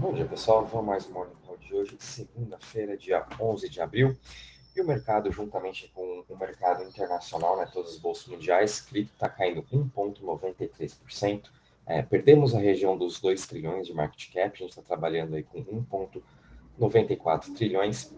Bom dia, pessoal. Vamos mais um Morning Call de hoje, segunda-feira, dia 11 de abril. E o mercado, juntamente com o mercado internacional, né, todas as bolsas mundiais, cripto está caindo 1,93%. É, perdemos a região dos 2 trilhões de market cap, a gente está trabalhando aí com 1,94 trilhões.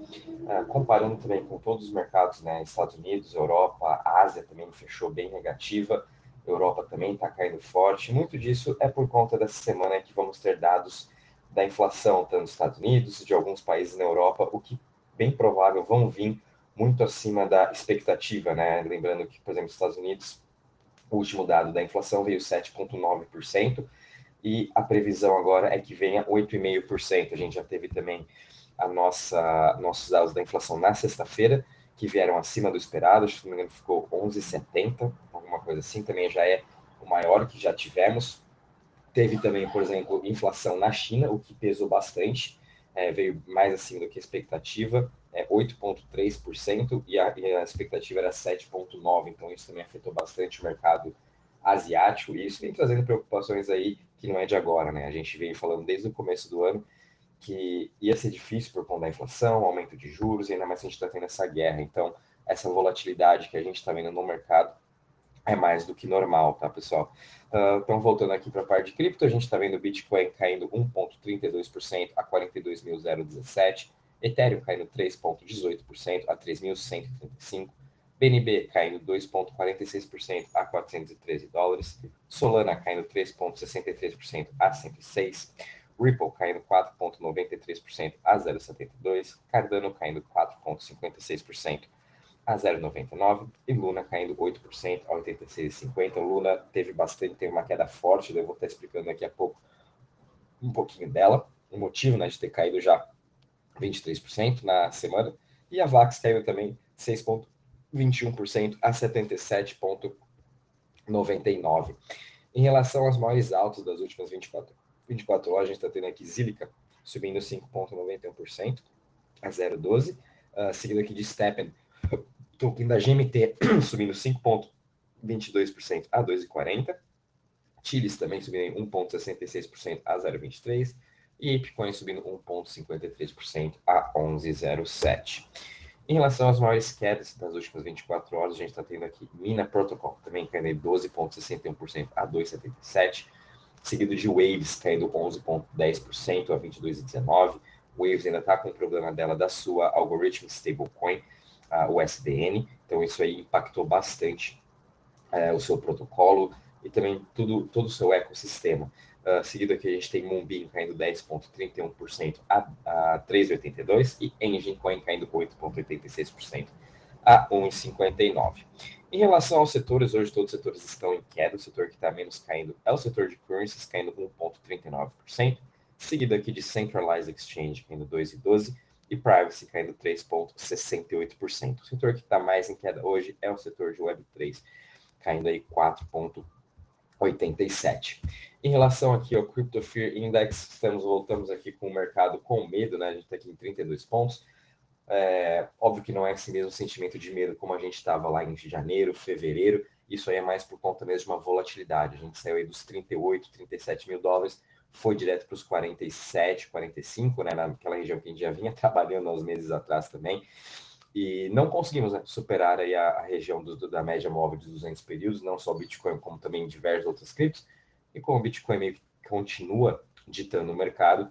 É, comparando também com todos os mercados, né, Estados Unidos, Europa, Ásia também fechou bem negativa. Europa também está caindo forte. Muito disso é por conta dessa semana que vamos ter dados da inflação, tanto nos Estados Unidos de alguns países na Europa, o que bem provável vão vir muito acima da expectativa, né? Lembrando que, por exemplo, nos Estados Unidos, o último dado da inflação veio 7,9%, e a previsão agora é que venha 8,5%. A gente já teve também a nossa nossos dados da inflação na sexta-feira, que vieram acima do esperado, se não me engano ficou 11,70, alguma coisa assim, também já é o maior que já tivemos. Teve também, por exemplo, inflação na China, o que pesou bastante, é, veio mais acima do que a expectativa, é 8,3%, e e a expectativa era 7,9%, então isso também afetou bastante o mercado asiático, e isso vem trazendo preocupações aí que não é de agora, né? A gente veio falando desde o começo do ano que ia ser difícil por conta da inflação, aumento de juros, e ainda mais a gente está tendo essa guerra. Então, essa volatilidade que a gente está vendo no mercado é mais do que normal, tá, pessoal? Uh, então, voltando aqui para a parte de cripto, a gente está vendo o Bitcoin caindo 1,32% a 42.017, Ethereum caindo 3,18% a 3.135, BNB caindo 2,46% a 413 dólares, Solana caindo 3,63% a 106, Ripple caindo 4,93% a 0,72, Cardano caindo 4,56% a 0,99 e Luna caindo 8% a 86,50. Luna teve bastante, teve uma queda forte, eu vou estar explicando daqui a pouco um pouquinho dela, o motivo né, de ter caído já 23% na semana. E a VAX caiu também 6,21% a 77,99. Em relação às maiores altas das últimas 24, 24 horas, a gente está tendo aqui Zilica subindo 5,91% a 0,12, uh, seguido aqui de Steppen token da GMT subindo 5,22% a 2,40%. Chiles também subindo 1,66% a 0,23%. E Bitcoin subindo 1,53% a 11,07%. Em relação às maiores quedas das últimas 24 horas, a gente está tendo aqui Mina Protocol também caindo 12,61% a 2,77%, seguido de Waves caindo 11,10% a 22,19%. Waves ainda está com o problema dela da sua algoritmo stablecoin, o SDN, então isso aí impactou bastante é, o seu protocolo e também tudo, todo o seu ecossistema. Uh, seguido aqui a gente tem Moonbeam caindo 10,31% a, a 3,82% e Engine Coin caindo 8,86% a 1,59%. Em relação aos setores, hoje todos os setores estão em queda, o setor que está menos caindo é o setor de currencies, caindo 1,39%, seguido aqui de Centralized Exchange caindo 2,12%, e privacy caindo 3,68%. O setor que está mais em queda hoje é o setor de Web3, caindo aí 4,87%. Em relação aqui ao Crypto Fear Index, estamos, voltamos aqui com o mercado com medo, né? A gente está aqui em 32 pontos. É, óbvio que não é esse mesmo sentimento de medo como a gente estava lá em janeiro, fevereiro. Isso aí é mais por conta mesmo de uma volatilidade. A gente saiu aí dos 38, 37 mil dólares foi direto para os 47, 45, né, naquela região que a gente já vinha trabalhando há uns meses atrás também, e não conseguimos né, superar aí a, a região do, da média móvel de 200 períodos, não só o Bitcoin, como também diversos outros criptos, e como o Bitcoin meio que continua ditando o mercado,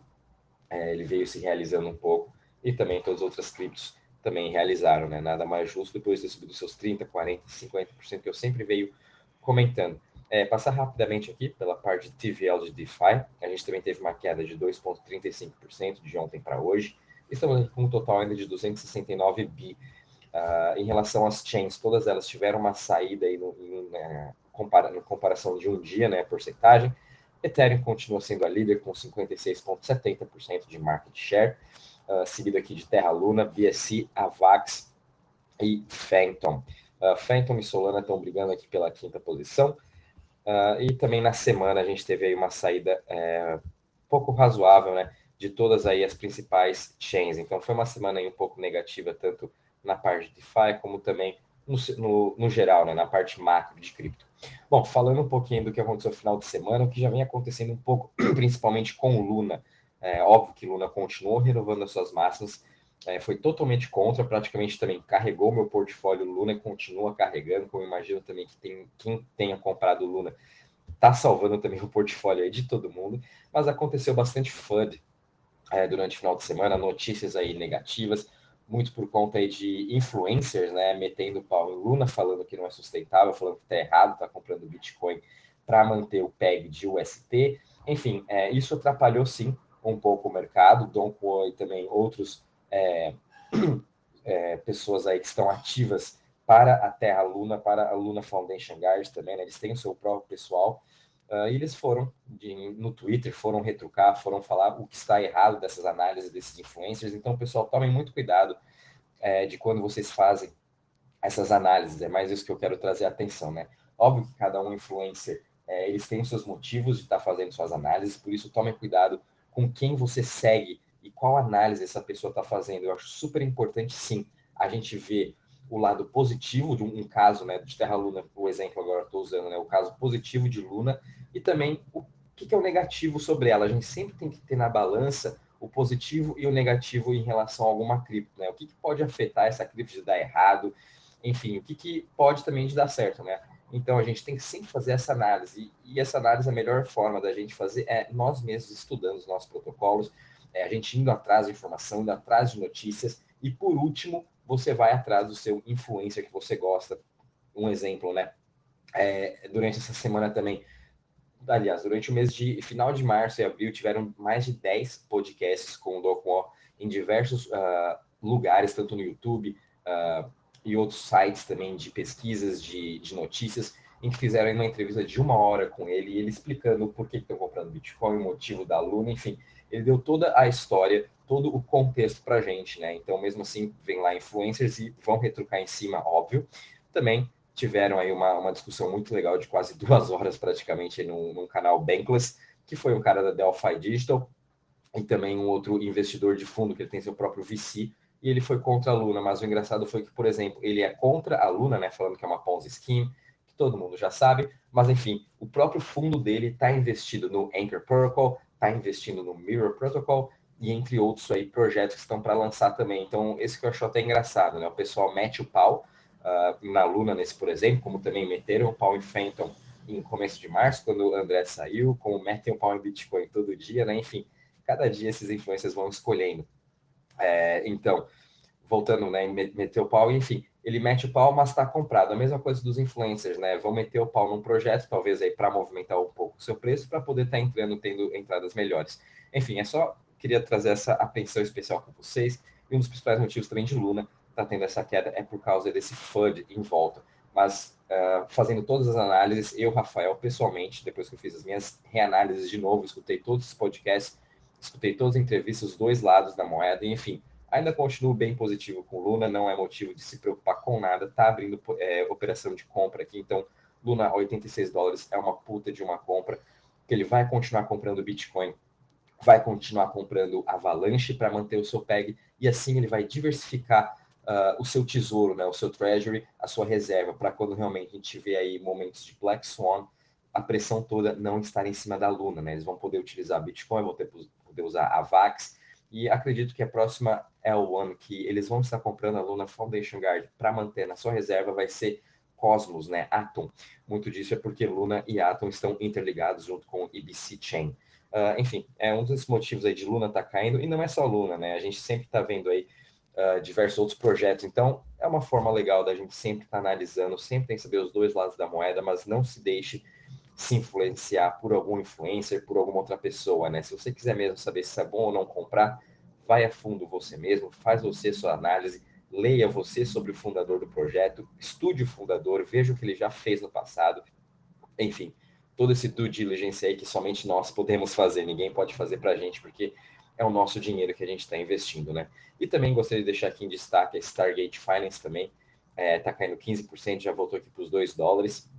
é, ele veio se realizando um pouco, e também todas as outras criptos também realizaram, né, nada mais justo depois de ter subido seus 30, 40, 50% que eu sempre veio comentando. É, passar rapidamente aqui pela parte de TVL de DeFi. A gente também teve uma queda de 2,35% de ontem para hoje. Estamos com um total ainda de 269 bi. Uh, em relação às chains, todas elas tiveram uma saída aí no, em, né, compara, na comparação de um dia, né, porcentagem. Ethereum continua sendo a líder com 56,70% de market share, uh, seguido aqui de Terra Luna, BSC, Avax e Phantom. Uh, Phantom e Solana estão brigando aqui pela quinta posição. Uh, e também na semana a gente teve aí uma saída é, pouco razoável, né? De todas aí as principais chains. Então foi uma semana aí um pouco negativa, tanto na parte de DeFi, como também no, no, no, geral, né? Na parte macro de cripto. Bom, falando um pouquinho do que aconteceu no final de semana, o que já vem acontecendo um pouco, principalmente com Luna. É, óbvio que Luna continuou renovando as suas máximas, é, foi totalmente contra, praticamente também carregou meu portfólio Luna continua carregando, como imagino também que tem, quem tenha comprado Luna está salvando também o portfólio aí de todo mundo, mas aconteceu bastante FUD é, durante o final de semana, notícias aí negativas, muito por conta aí de influencers, né, metendo pau em Luna, falando que não é sustentável, falando que está errado, está comprando Bitcoin para manter o PEG de UST. Enfim, é, isso atrapalhou sim um pouco o mercado. Don Juan e também outros é, é, pessoas aí que estão ativas para a Terra Luna, para a Luna Foundation Guards também, né? eles têm o seu próprio pessoal. Uh, e eles foram de, no Twitter, foram retrucar, foram falar o que está errado dessas análises desses influencers. Então, pessoal, tomem muito cuidado é, de quando vocês fazem essas análises. É mais isso que eu quero trazer a atenção, né? Óbvio que cada um influencer, é, eles têm os seus motivos de estar fazendo suas análises, por isso tomem cuidado com quem você segue e qual análise essa pessoa está fazendo. Eu acho super importante, sim, a gente ver o lado positivo de um, caso, né, de Terra Luna, o exemplo agora estou usando, né, o caso positivo de Luna, e também o que, que é o negativo sobre ela. A gente sempre tem que ter na balança o positivo e o negativo em relação a alguma cripto, né? O que, que pode afetar essa cripto de dar errado, enfim, o que, que pode também de dar certo, né? Então a gente tem que sempre fazer essa análise. E essa análise, a melhor forma da gente fazer é nós mesmos estudando os nossos protocolos, é a gente indo atrás de informação, indo atrás de notícias. E por último, você vai atrás do seu influencer que você gosta. Um exemplo, né? É, durante essa semana também, aliás, durante o mês de final de março e abril, tiveram mais de 10 podcasts com o Dokwon em diversos uh, lugares, tanto no YouTube, uh, e outros sites também de pesquisas, de, de notícias, em que fizeram uma entrevista de uma hora com ele, ele explicando por que estão comprando Bitcoin, o motivo da Luna, enfim. Ele deu toda a história, todo o contexto para gente, né? Então, mesmo assim, vem lá influencers e vão retrucar em cima, óbvio. Também tiveram aí uma, uma discussão muito legal de quase duas horas praticamente num, num canal Bankless, que foi um cara da Delphi Digital, e também um outro investidor de fundo que ele tem seu próprio VC, e ele foi contra a Luna, mas o engraçado foi que, por exemplo, ele é contra a Luna, né, falando que é uma Ponzi Scheme, todo mundo já sabe, mas enfim, o próprio fundo dele está investido no Anchor Protocol, está investindo no Mirror Protocol e entre outros aí projetos que estão para lançar também. Então, esse que eu acho até engraçado, né? O pessoal mete o pau uh, na Luna nesse, por exemplo, como também meteram o pau em Phantom em começo de março, quando o André saiu, como metem o pau em Bitcoin todo dia, né? Enfim, cada dia esses influencers vão escolhendo é, então, voltando, né, meter o pau, enfim, ele mete o pau, mas está comprado. A mesma coisa dos influencers, né? Vão meter o pau num projeto, talvez aí para movimentar um pouco o seu preço, para poder estar tá entrando, tendo entradas melhores. Enfim, é só queria trazer essa atenção especial com vocês. E um dos principais motivos também de Luna está tendo essa queda é por causa desse FUD em volta. Mas uh, fazendo todas as análises, eu, Rafael, pessoalmente, depois que eu fiz as minhas reanálises de novo, escutei todos os podcasts, escutei todas as entrevistas, os dois lados da moeda, enfim, ainda continuo bem positivo com Luna, não é motivo de se preocupar com nada, tá abrindo é, operação de compra aqui, então Luna 86 dólares é uma puta de uma compra, que ele vai continuar comprando Bitcoin, vai continuar comprando Avalanche para manter o seu PEG, e assim ele vai diversificar uh, o seu tesouro, né, o seu treasury, a sua reserva, para quando realmente a gente vê aí momentos de Black Swan, a pressão toda não estar em cima da Luna, né? Eles vão poder utilizar Bitcoin, vão ter, poder usar a VAX, e acredito que a próxima L1 que eles vão estar comprando a Luna Foundation Guard para manter na sua reserva vai ser Cosmos, né? Atom. Muito disso é porque Luna e Atom estão interligados junto com o EBC Chain. Uh, enfim, é um dos motivos aí de Luna estar tá caindo, e não é só Luna, né? A gente sempre está vendo aí uh, diversos outros projetos. Então, é uma forma legal da gente sempre estar tá analisando, sempre tem que saber os dois lados da moeda, mas não se deixe se influenciar por algum influencer, por alguma outra pessoa, né? Se você quiser mesmo saber se é bom ou não comprar, vai a fundo você mesmo, faz você sua análise, leia você sobre o fundador do projeto, estude o fundador, veja o que ele já fez no passado. Enfim, todo esse due diligence aí que somente nós podemos fazer, ninguém pode fazer para a gente, porque é o nosso dinheiro que a gente está investindo, né? E também gostaria de deixar aqui em destaque a Stargate Finance também, é, caindo 15%, já voltou aqui para os 2 dólares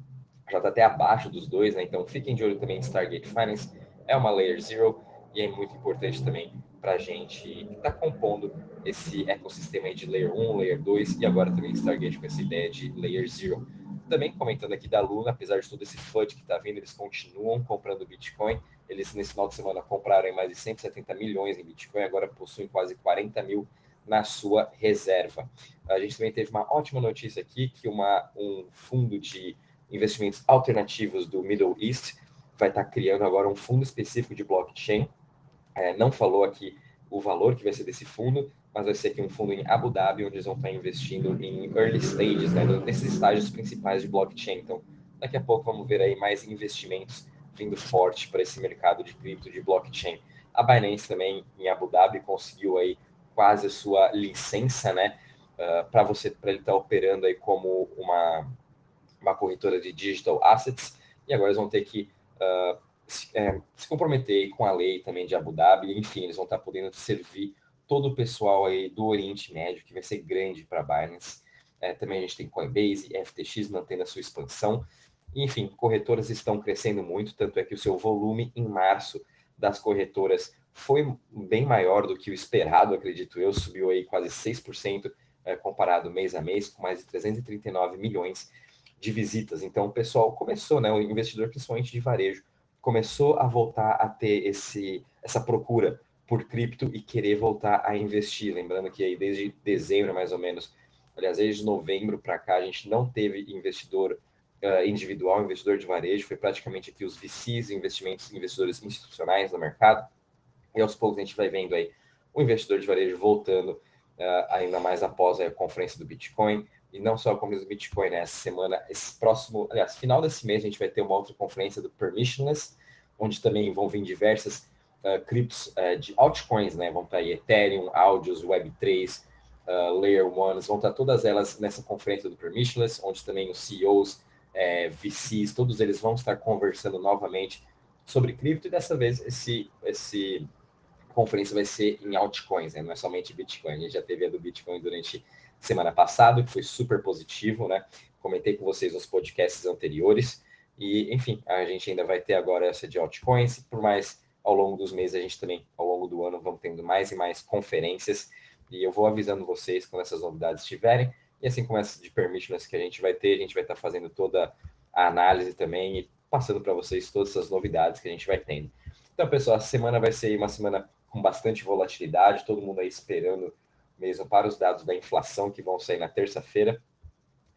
já está até abaixo dos dois, né? Então fiquem de olho também em Stargate Finance, é uma Layer Zero e é muito importante também para a gente que está compondo esse ecossistema de Layer 1, Layer 2 e agora também Stargate com essa ideia de Layer Zero. Também comentando aqui da Luna, apesar de todo esse FUD que está vindo, eles continuam comprando Bitcoin, Eles, nesse final de semana, compraram mais de 170 milhões em Bitcoin, agora possuem quase 40 mil na sua reserva. A gente também teve uma ótima notícia aqui, que uma, um fundo de investimentos alternativos do Middle East vai estar criando agora um fundo específico de blockchain. É, não falou aqui o valor que vai ser desse fundo, mas vai ser aqui um fundo em Abu Dhabi, onde eles vão estar investindo em early stages, né, nesses estágios principais de blockchain. Então, daqui a pouco vamos ver aí mais investimentos vindo forte para esse mercado de cripto de blockchain. A Binance também em Abu Dhabi conseguiu aí quase a sua licença, né, uh, para você para ele estar tá operando aí como uma uma corretora de digital assets e agora eles vão ter que uh, se, é, se, comprometer com a lei também de Abu Dhabi, enfim, eles vão estar podendo servir todo o pessoal aí do Oriente Médio, que vai ser grande para a Binance. É, também a gente tem Coinbase, FTX mantendo a sua expansão. Enfim, corretoras estão crescendo muito, tanto é que o seu volume em março das corretoras foi bem maior do que o esperado, acredito eu, subiu aí quase 6% é, comparado mês a mês, com mais de 339 milhões de visitas. Então, o pessoal começou, né, o investidor principalmente de varejo, começou a voltar a ter esse, essa procura por cripto e querer voltar a investir. Lembrando que aí desde dezembro, mais ou menos, aliás, desde novembro para cá, a gente não teve investidor uh, individual, investidor de varejo, foi praticamente aqui os VCs, investimentos, investidores institucionais no mercado. E aos poucos a gente vai vendo aí o investidor de varejo voltando, uh, ainda mais após a conferência do Bitcoin. E não só a conferência do Bitcoin, né? Essa semana, esse próximo, aliás, final desse mês, a gente vai ter uma outra conferência do Permissionless, onde também vão vir diversas uh, criptos uh, de altcoins, né? Vão estar aí Ethereum, Audios, Web3, uh, Layer Ones, vão estar todas elas nessa conferência do Permissionless, onde também os CEOs, é, VCs, todos eles vão estar conversando novamente sobre cripto, e dessa vez esse, esse conferência vai ser em altcoins, né? não é somente Bitcoin. A gente já teve a do Bitcoin durante semana passada, que foi super positivo, né? Comentei com vocês nos podcasts anteriores. E, enfim, a gente ainda vai ter agora essa de altcoins, por mais ao longo dos meses, a gente também, ao longo do ano, vamos tendo mais e mais conferências. E eu vou avisando vocês quando essas novidades estiverem. E assim como essa de permissions que a gente vai ter, a gente vai estar fazendo toda a análise também e passando para vocês todas essas novidades que a gente vai tendo. Então, pessoal, a semana vai ser uma semana com bastante volatilidade, todo mundo aí esperando mesmo para os dados da inflação que vão sair na terça-feira.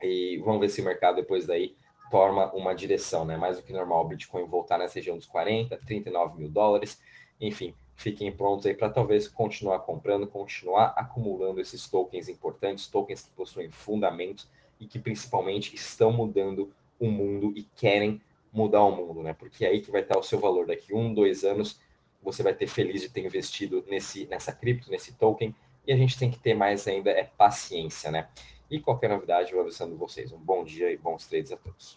E vamos ver se o mercado depois daí toma uma direção, né? Mais do que normal o Bitcoin voltar nessa região dos 40, 39 mil dólares. Enfim, fiquem prontos aí para talvez continuar comprando, continuar acumulando esses tokens importantes, tokens que possuem fundamentos e que principalmente estão mudando o mundo e querem mudar o mundo, né? Porque é aí que vai estar o seu valor daqui um, dois anos, você vai ter feliz de ter investido nesse nessa cripto, nesse token, e a gente tem que ter mais ainda é paciência, né? E qualquer novidade, eu vou avisando vocês. Um bom dia e bons trades a todos.